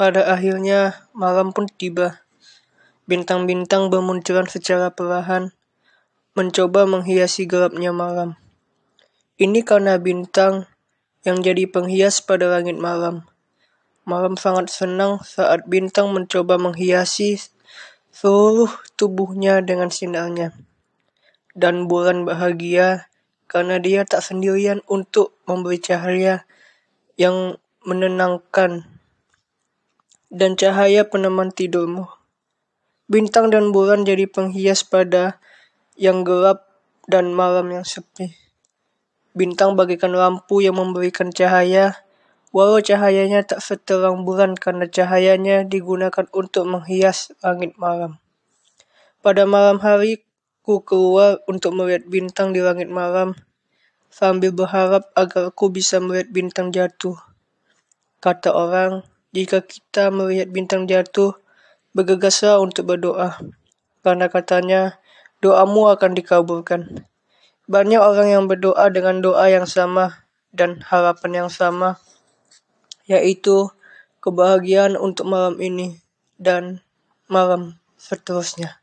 Pada akhirnya malam pun tiba. Bintang-bintang bermunculan secara perlahan, mencoba menghiasi gelapnya malam. Ini karena bintang yang jadi penghias pada langit malam. Malam sangat senang saat bintang mencoba menghiasi seluruh tubuhnya dengan sinarnya. Dan bulan bahagia karena dia tak sendirian untuk memberi cahaya yang menenangkan dan cahaya peneman tidurmu. Bintang dan bulan jadi penghias pada yang gelap dan malam yang sepi. Bintang bagaikan lampu yang memberikan cahaya, walau cahayanya tak seterang bulan karena cahayanya digunakan untuk menghias langit malam. Pada malam hari, ku keluar untuk melihat bintang di langit malam sambil berharap agar aku bisa melihat bintang jatuh. Kata orang, jika kita melihat bintang jatuh, bergegaslah untuk berdoa. Karena katanya, doamu akan dikabulkan. Banyak orang yang berdoa dengan doa yang sama dan harapan yang sama, yaitu kebahagiaan untuk malam ini dan malam seterusnya.